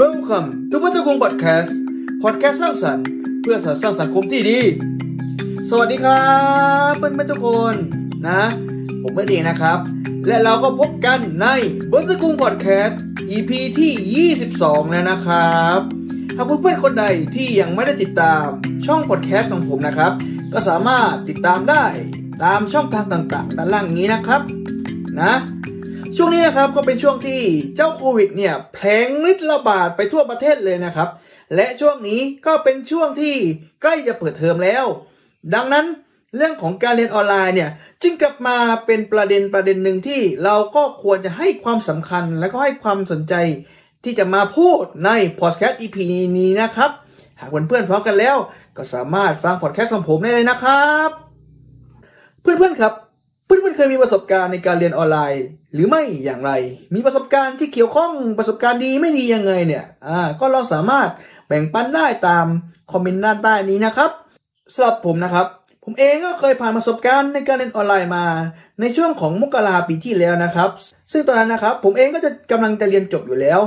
Welcome to พัตกุงพอดแคสต์พอดแคสต์สร้างสรรค์เพื่อสร้างสังคมที่ดี สวัสดีครับเพื่อนๆทุกคนนะ ผมเพื่อนเองนะครับ และเราก็พบกันในบัสกุงพอดแคสต์ EP ที่ 22 แล้วนะครับ หากเพื่อนๆคนใดที่ยังไม่ได้ติดตามช่องพอดแคสต์ของผมนะครับ ก็สามารถติดตามได้ตามช่องทางต่างๆ ด้านล่างนี้นะครับ นะ ช่วงนี้นะครับก็เป็นช่วงที่เจ้าโควิดเนี่ยแพร่งฤทธิ์ระบาดไปทั่วประเทศเลยนะครับ และช่วงนี้ก็เป็นช่วงที่ใกล้จะเปิดเทอมแล้ว ดังนั้นเรื่องของการเรียนออนไลน์เนี่ยจึงกลับมาเป็นประเด็นประเด็นหนึ่งที่เราก็ควรจะให้ความสำคัญและก็ให้ความสนใจที่จะมาพูดในพอดแคสต์ EP นี้นะครับ หากเพื่อนๆพร้อมกันแล้ว ก็สามารถฟังพอดแคสต์ของผมได้เลยนะครับ เพื่อนๆครับ เพื่อนๆเคยมีประสบการณ์ในการเรียนออนไลน์ หรือไม่อย่างไร มีประสบการณ์ที่เกี่ยวข้องประสบการณ์ดีไม่ดียังไงเนี่ยอ่าก็เราสามารถแบ่งปันได้ตามคอมเมนต์ด้านใต้นี้นะครับสำหรับผมนะครับ ผมเองก็เคยผ่านประสบการณ์ในการเรียนออนไลน์มา ในช่วงของมกราปีที่แล้วนะครับ ซึ่งตอนนั้นนะครับ ผมเองก็จะกำลังจะเรียนจบอยู่แล้ว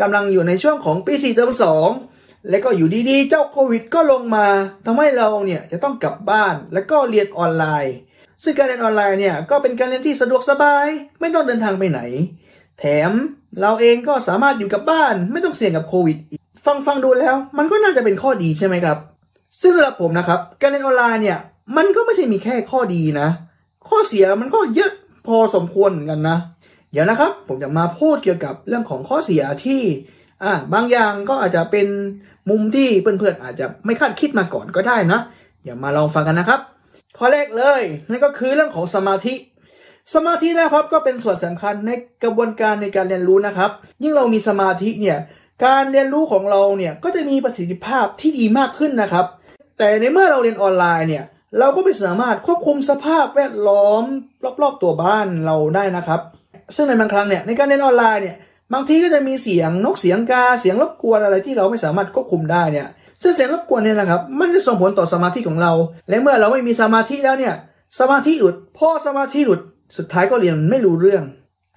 กำลังอยู่ในช่วงของปี4เทอม2และก็อยู่ดีๆ เจ้าโควิด ก็ลงมาทำให้เราเนี่ยจะต้องกลับบ้าน และก็เรียนออนไลน์ ซึ่งการเรียนออนไลน์เนี่ยก็เป็นการเรียนที่สะดวกสบาย ไม่ต้องเดินทางไปไหน แถมเราเองก็สามารถอยู่กับบ้าน ไม่ต้องเสี่ยงกับโควิดอีกฟังฟังดูแล้ว มันก็น่าจะเป็นข้อดีใช่ไหมครับ ซึ่งสำหรับผมนะครับ การเรียนออนไลน์เนี่ย มันก็ไม่ใช่มีแค่ข้อดีนะ ข้อเสียมันก็เยอะพอสมควรเหมือนกันนะ เดี๋ยวนะครับ ผมจะมาพูดเกี่ยวกับเรื่องของข้อเสียที่อ่าบางอย่างก็อาจจะเป็นมุมที่เพื่อนๆอาจจะไม่คาดคิดมาก่อนก็ได้นะเดี๋ยวมาลองฟังกันนะครับ ข้อแรกเลยนั่นก็คือเรื่องของสมาธิ สมาธินะครับก็เป็นส่วนสำคัญในกระบวนการในการเรียนรู้นะครับ ยิ่งเรามีสมาธิเนี่ยการเรียนรู้ของเราเนี่ยก็จะมีประสิทธิภาพที่ดีมากขึ้นนะครับ แต่ในเมื่อเราเรียนออนไลน์เนี่ยเราก็ไม่สามารถควบคุมสภาพแวดล้อม รอบๆตัวบ้านเราได้นะครับ ซึ่งในบางครั้งเนี่ยในการเรียนออนไลน์เนี่ยบางทีก็จะมีเสียงนกเสียงกาเสียงรบกวนอะไรที่เราไม่สามารถควบคุมได้เนี่ย ซึ่งเสียงรบกวนเนี่ยนะครับ มันจะส่งผลต่อสมาธิของเรา และเมื่อเราไม่มีสมาธิแล้วเนี่ย สมาธิหลุดพอสมาธิหลุดสุดท้ายก็เรียนไม่รู้เรื่อง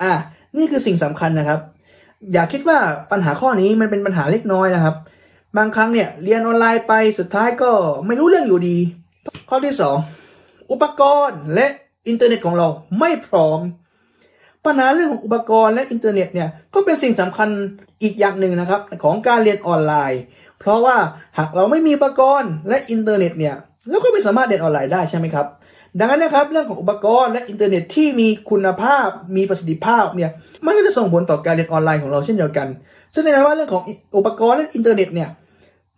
อะนี่คือสิ่งสำคัญนะครับ อย่าคิดว่าปัญหาข้อนี้มันเป็นปัญหาเล็กน้อยนะครับ บางครั้งเนี่ยเรียนออนไลน์ไปสุดท้ายก็ไม่รู้เรื่องอยู่ดี ข้อที่สองอุปกรณ์และอินเทอร์เน็ตของเราไม่พร้อม ปัญหาเรื่องของอุปกรณ์และอินเทอร์เน็ตเนี่ยก็เป็นสิ่งสำคัญอีกอย่างหนึ่งนะครับ ของการเรียนออนไลน์ เพราะว่าหากเราไม่มีอุปกรณ์และอินเทอร์เน็ตเนี่ยเราก็ไม่สามารถเรียนออนไลน์ได้ใช่ไหมครับดังนั้นนะครับเรื่องของอุปกรณ์และอินเทอร์เน็ตที่มีคุณภาพมีประสิทธิภาพเนี่ยมันก็จะส่งผลต่อการเรียนออนไลน์ของเราเช่นเดียวกัน ซึ่งในนั้นว่าเรื่องของอุปกรณ์และอินเทอร์เน็ตเนี่ย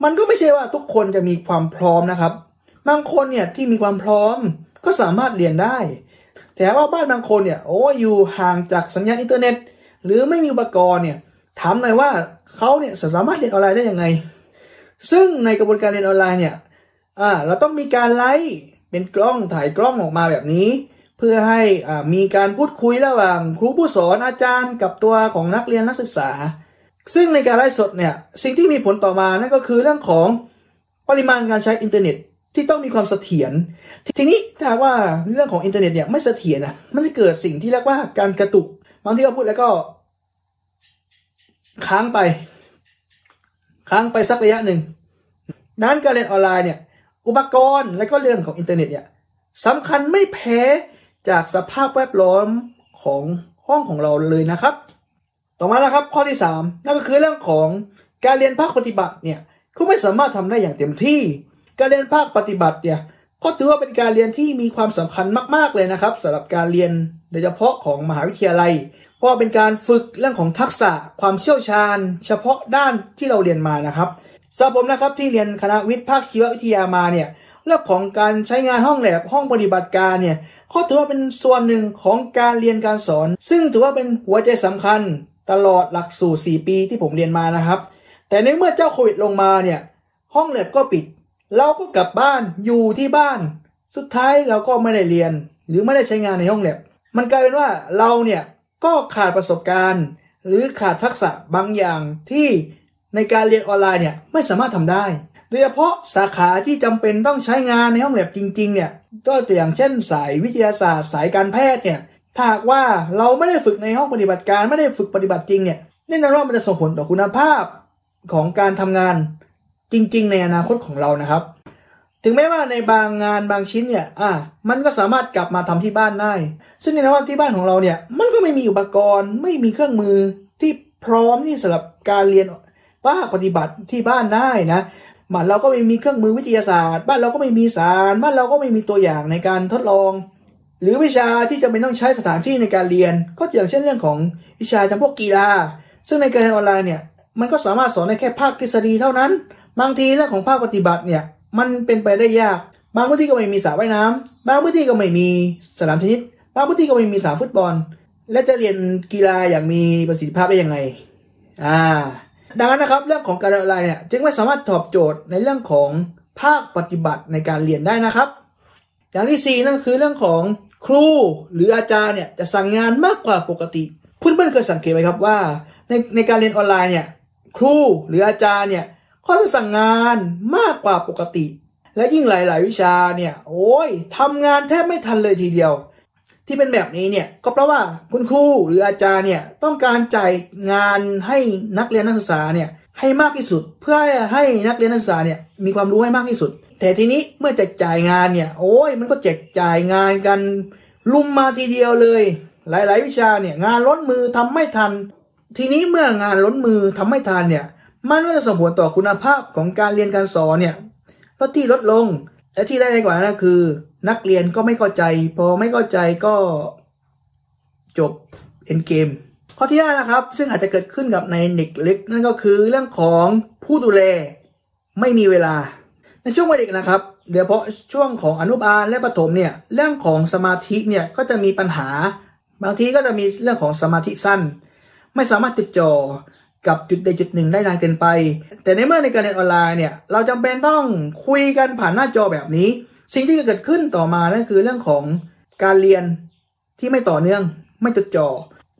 มันก็ไม่ใช่ว่าทุกคนจะมีความพร้อมนะครับ บางคนเนี่ยที่มีความพร้อมก็สามารถเรียนได้ แต่ว่าบ้านบางคนเนี่ยโอ้อยู่ห่างจากสัญญาณอินเทอร์เน็ต หรือไม่มีอุปกรณ์เนี่ยถามหน่อยว่าเขาเนี่ยสามารถเรียนออนไลน์ได้ยังไง ซึ่งในกระบวนการเรียนออนไลน์เนี่ยอ่าเราต้องมีการไลฟ์เป็นกล้องถ่ายกล้องออกมาแบบนี้ เพื่อให้อ่ามีการพูดคุยระหว่างครูผู้สอนอาจารย์ กับตัวของนักเรียนนักศึกษา ซึ่งในการไลฟ์สดเนี่ยสิ่งที่มีผลต่อมานั่นก็คือเรื่องของปริมาณการใช้อินเทอร์เน็ตที่ต้องมีความเสถียร ทีนี้ถ้าว่าเรื่องของอินเทอร์เน็ตเนี่ยไม่เสถียรนะมันจะเกิดสิ่งที่เรียกว่าการกระตุกบางที่เราพูดแล้วก็ ค้างไป ค้างไปสักระยะหนึ่ง นั้นการเรียนออนไลน์เนี่ย อุปกรณ์และก็เรื่องของอินเทอร์เน็ตเนี่ยสำคัญไม่แพ้จากสภาพแวดล้อมของห้องของเราเลยนะครับ ต่อมาแล้วครับข้อที่ 3 นั่นก็คือเรื่องของการเรียนภาคปฏิบัติเนี่ยคุณไม่สามารถทำได้อย่างเต็มที่ การเรียนภาคปฏิบัติเนี่ย ก็ถือว่าเป็นการเรียนที่มีความสำคัญมาก ๆ เลยนะครับสำหรับการเรียนโดยเฉพาะของมหาวิทยาลัย เพราะเป็นการฝึกเรื่องของทักษะความเชี่ยวชาญ เฉพาะด้านที่เราเรียนมานะครับสำหรับผมนะครับที่เรียนคณะวิทย์ภาคชีววิทยามาเนี่ยเรื่องของการใช้งานห้องแลบห้องปฏิบัติการเนี่ยก็ถือว่าเป็นส่วนหนึ่งของการเรียนการสอน ซึ่งถือว่าเป็นหัวใจสำคัญตลอดหลักสูตร4ปีที่ผมเรียนมานะครับ แต่ในเมื่อเจ้าโควิดลงมาเนี่ยห้องแลบก็ปิด เราก็กลับบ้านอยู่ที่บ้าน สุดท้ายเราก็ไม่ได้เรียน หรือไม่ได้ใช้งานในห้องแลบมันกลายเป็นว่าเราเนี่ยก็ขาดประสบการณ์ หรือขาดทักษะบางอย่างที่ในการเรียนออนไลน์เนี่ยไม่สามารถทำได้โดยเฉพาะสาขาที่จำเป็นต้องใช้งานในห้องแลบจริง ๆ เนี่ยก็ตัวอย่างเช่น สายวิทยาศาสตร์ สายการแพทย์เนี่ยถ้าหากว่าเราไม่ได้ฝึกในห้องปฏิบัติการไม่ได้ฝึกปฏิบัติจริงเนี่ยแน่นอนว่ามันจะส่งผลต่อคุณภาพของการทำงาน จริง ๆ ในอนาคตของเรานะครับ ถึงแม้ว่าในบางงานบางชิ้นเนี่ย อะมันก็สามารถกลับมาทำที่บ้านได้ ซึ่งในว่าที่บ้านของเราเนี่ย มันก็ไม่มีอุปกรณ์ ไม่มีเครื่องมือที่พร้อมที่สำหรับการเรียนภาคปฏิบัติที่บ้านได้นะบ้านเราก็ไม่มีเครื่องมือวิทยาศาสตร์ บ้านเราก็ไม่มีสารบ้านเราก็ไม่มีตัวอย่างในการทดลอง หรือวิชาที่จะเป็นต้องใช้สถานที่ในการเรียน ก็อย่างเช่นเรื่องของวิชาจำพวกกีฬา ซึ่งในการเรียนออนไลน์เนี่ย มันก็สามารถสอนได้แค่ภาคทฤษฎีเท่านั้น บางทีเรื่องของภาคปฏิบัติเนี่ยมันเป็นไปได้ยาก บางพื้นที่ก็ไม่มีสระว่ายน้ำบางพื้นที่ก็ไม่มีสนามเทนนิสบางพื้นที่ก็ไม่มีสนามฟุตบอล และจะเรียนกีฬาอย่างมีประสิทธิภาพได้ยังไงอ่าดังนั้นนะครับเรื่องของการออนไลน์เนี่ยจึงไม่สามารถตอบโจทย์ในเรื่องของภาคปฏิบัติในการเรียนได้นะครับ อย่างที่สี่นั่นคือเรื่องของครูหรืออาจารย์เนี่ยจะสั่งงานมากกว่าปกติเพื่อนๆเคยสังเกตไหมครับว่าในในการเรียนออนไลน์เนี่ยครูหรืออาจารย์เนี่ย เขาจะสั่งงานมากกว่าปกติ และยิ่งหลาย ๆ วิชาเนี่ย โอ้ยทำงานแทบไม่ทันเลยทีเดียว ที่เป็นแบบนี้เนี่ยก็เพราะว่าคุณครูหรืออาจารย์เนี่ยต้องการจ่ายงานให้นักเรียนนักศึกษาเนี่ยให้มากที่สุด เพื่อให้นักเรียนนักศึกษาเนี่ยมีความรู้ให้มากที่สุด แต่ทีนี้เมื่อจะจ่ายงานเนี่ย โอ้ยมันก็แจกจ่ายงานกันลุมมาทีเดียวเลย หลาย ๆ วิชาเนี่ยงานล้นมือทำไม่ทัน ทีนี้เมื่องานล้นมือทำไม่ทันเนี่ย มันก็จะส่งผลต่อคุณภาพของการเรียนการสอนเนี่ยลดที่ลดลง และที่ได้กว่านั้นคือ นักเรียนก็ไม่เข้าใจ พอไม่เข้าใจก็จบเอ็นเกมข้อที่ห้านะครับ ซึ่งอาจจะเกิดขึ้นกับในเด็กเล็ก นั่นก็คือเรื่องของผู้ดูแลไม่มีเวลา ในช่วงวัยเด็กนะครับเดี๋ยวเพราะช่วงของอนุบาลและประถมเนี่ยเรื่องของสมาธิเนี่ยก็จะมีปัญหา บางทีก็จะมีเรื่องของสมาธิสั้น ไม่สามารถติดจ่อ กับจุดใดจุดหนึ่งได้นานเกินไป แต่ในเมื่อในการเรียนออนไลน์เนี่ยเราจำเป็นต้องคุยกันผ่านหน้าจอแบบนี้ สิ่งที่จะเกิดขึ้นต่อมานั่นคือเรื่องของการเรียนที่ไม่ต่อเนื่องไม่จดจ่อ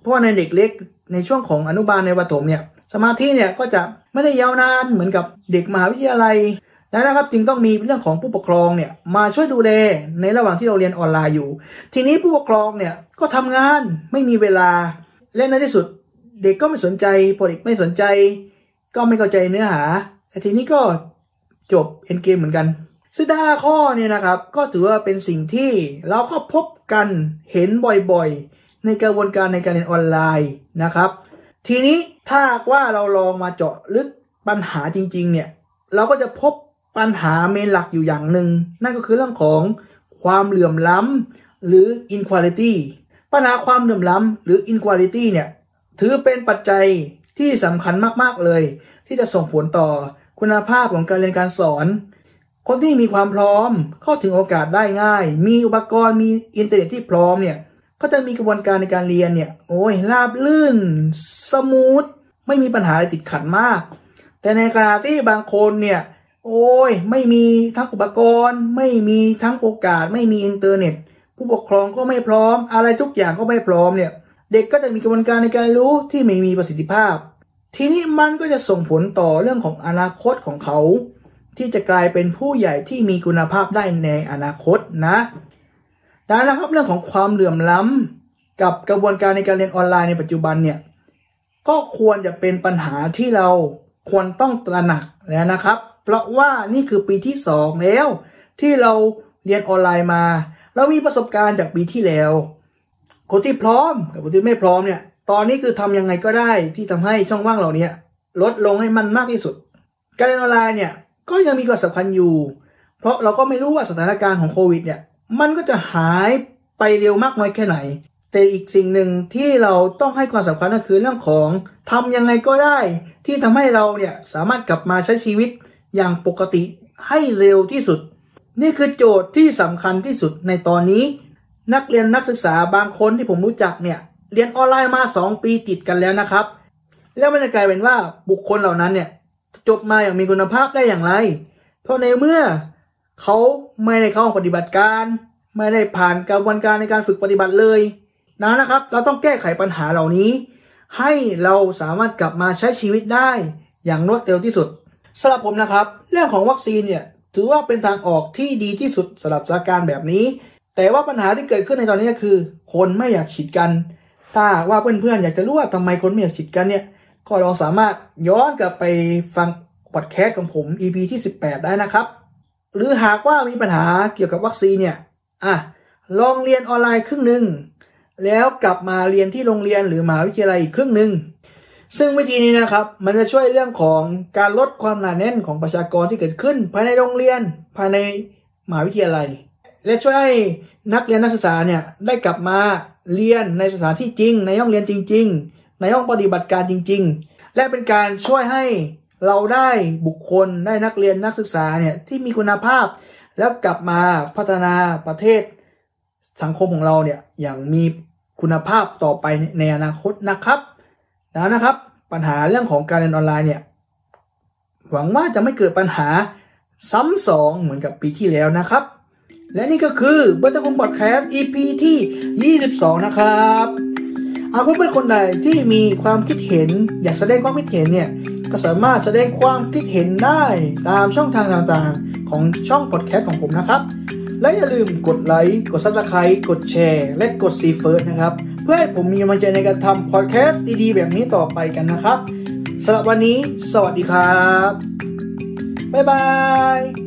เพราะในเด็กเล็กในช่วงของอนุบาลในประถมเนี่ยสมาธิเนี่ยก็จะไม่ได้ยาวนานเหมือนกับเด็กมหาวิทยาลัยดังนั้นครับจึงต้องมีเรื่องของผู้ปกครองเนี่ยมาช่วยดูแลในระหว่างที่เราเรียนออนไลน์อยู่ ทีนี้ผู้ปกครองเนี่ยก็ทำงานไม่มีเวลาและในที่สุด เด็กก็ไม่สนใจพอเด็กไม่สนใจ ก็ไม่เข้าใจเนื้อหาแต่ทีนี้ก็จบเอ็นเกมเหมือนกัน ซึ่งถ้าข้อเนี่ยนะครับ ก็ถือว่าเป็นสิ่งที่เราก็พบกันเห็นบ่อยๆ ในกระบวนการในการเรียนออนไลน์นะครับ ทีนี้ถ้าว่าเราลองมาเจาะลึกปัญหาจริง ๆ เนี่ย เราก็จะพบปัญหาเมนหลักอยู่อย่างหนึ่ง นั่นก็คือเรื่องของความเหลื่อมล้ำหรือ inequality ปัญหาความเหลื่อมล้ำหรือ inequality เนี่ย ถือเป็นปัจจัยที่สำคัญมากๆเลย ที่จะส่งผลต่อคุณภาพของการเรียนการสอน คนที่มีความพร้อมเข้าถึงโอกาสได้ง่าย มีอุปกรณ์มีอินเทอร์เน็ตที่พร้อมเนี่ยก็จะมีกระบวนการในการเรียนเนี่ยโอ้ยราบลื่น smooth ไม่มีปัญหาอะไรติดขัดมาก แต่ในขณะที่บางคนเนี่ยโอ้ยไม่มีทั้งอุปกรณ์ ไม่มีทั้งโอกาส ไม่มีอินเทอร์เน็ต ผู้ปกครองก็ไม่พร้อม อะไรทุกอย่างก็ไม่พร้อมเนี่ย เด็กก็จะมีกระบวนการในการรู้ที่ไม่มีประสิทธิภาพ ทีนี้มันก็จะส่งผลต่อเรื่องของอนาคตของเขา ที่จะกลายเป็นผู้ใหญ่ที่มีคุณภาพได้ในอนาคตนะดังนั้นครับเรื่องของความเหลื่อมล้ำกับกระบวนการในการเรียนออนไลน์ในปัจจุบันเนี่ยก็ควรจะเป็นปัญหาที่เราควรต้องตระหนักแล้วนะครับ เพราะว่านี่คือปีที่สองแล้ว ที่เราเรียนออนไลน์มา เรามีประสบการณ์จากปีที่แล้ว คนที่พร้อมกับคนที่ไม่พร้อมเนี่ย ตอนนี้คือทำยังไงก็ได้ที่ทำให้ช่องว่างเหล่านี้ลดลงให้มันมากที่สุด การเรียนออนไลน์เนี่ยก็ยังมีความสำคัญอยู่ เพราะเราก็ไม่รู้ว่าสถานการณ์ของโควิดเนี่ยมันก็จะหายไปเร็วมากน้อยแค่ไหน แต่อีกสิ่งหนึ่งที่เราต้องให้ความสำคัญก็คือเรื่องของทำยังไงก็ได้ ที่ทำให้เราเนี่ยสามารถกลับมาใช้ชีวิตอย่างปกติให้เร็วที่สุด นี่คือโจทย์ที่สำคัญที่สุดในตอนนี้ นักเรียนนักศึกษาบางคนที่ผมรู้จักเนี่ยเรียนออนไลน์มา 2 ปีติดกันแล้วนะครับ แล้วมันจะกลายเป็นว่าบุคคลเหล่านั้นเนี่ยจบมาอย่างมีคุณภาพได้อย่างไร เพราะในเมื่อเขาไม่ได้เข้าปฏิบัติการ ไม่ได้ผ่านกระบวนการในการฝึกปฏิบัติเลยนะนะครับ เราต้องแก้ไขปัญหาเหล่านี้ ให้เราสามารถกลับมาใช้ชีวิตได้อย่างรวดเร็วที่สุดสำหรับผมนะครับ เรื่องของวัคซีนเนี่ยถือว่าเป็นทางออกที่ดีที่สุดสำหรับสถานการณ์แบบนี้ แต่ว่าปัญหาที่เกิดขึ้นในตอนนี้ก็คือ คนไม่อยากฉีดกัน ถ้าว่าเพื่อนๆอยากจะรู้ว่าทำไมคนไม่อยากฉีดกันเนี่ย ก็ลองสามารถย้อนกลับไปฟังพอดแคสต์ของผม EP ที่ 18 ได้นะครับ หรือหากว่ามีปัญหาเกี่ยวกับวัคซีนเนี่ยอะลองเรียนออนไลน์ครึ่งหนึ่งแล้วกลับมาเรียนที่โรงเรียนหรือมหาวิทยาลัยอีกครึ่งหนึ่งซึ่งวิธีนี้นะครับ มันจะช่วยเรื่องของการลดความหนาแน่นของประชากรที่เกิดขึ้น ภายในโรงเรียน ภายในมหาวิทยาลัย และช่วยให้นักเรียนนักศึกษาเนี่ยได้กลับมาเรียนในสถานที่จริง ในห้องเรียนจริง ๆ ในห้องปฏิบัติการจริง ๆ และเป็นการช่วยให้เราได้บุคคลได้นักเรียนนักศึกษาเนี่ยที่มีคุณภาพ แล้วกลับมาพัฒนาประเทศสังคมของเราเนี่ยอย่างมีคุณภาพต่อไปในอนาคตนะครับแล้วนะครับ ปัญหาเรื่องของการเรียนออนไลน์เนี่ยหวังว่าจะไม่เกิดปัญหาซ้ำสองเหมือนกับปีที่แล้วนะครับ และนี่ก็คือเบอร์ตคงบอดแคสต์ EP ที่ 22 นะครับเอาเพื่อนๆคนใดที่มีความคิดเห็น อยากแสดงความคิดเห็นเนี่ย ก็สามารถแสดงความคิดเห็นได้ตามช่องทางต่างๆ ของช่องพอดแคสต์ของผมนะครับ และอย่าลืมกดไลค์กด subscribe กดแชร์และกด see first นะครับ เพื่อให้ผมมีกำลังใจในการทำพอดแคสต์ดีๆ แบบนี้ต่อไปกันนะครับสำหรับวันนี้ สวัสดีครับ บ๊ายบาย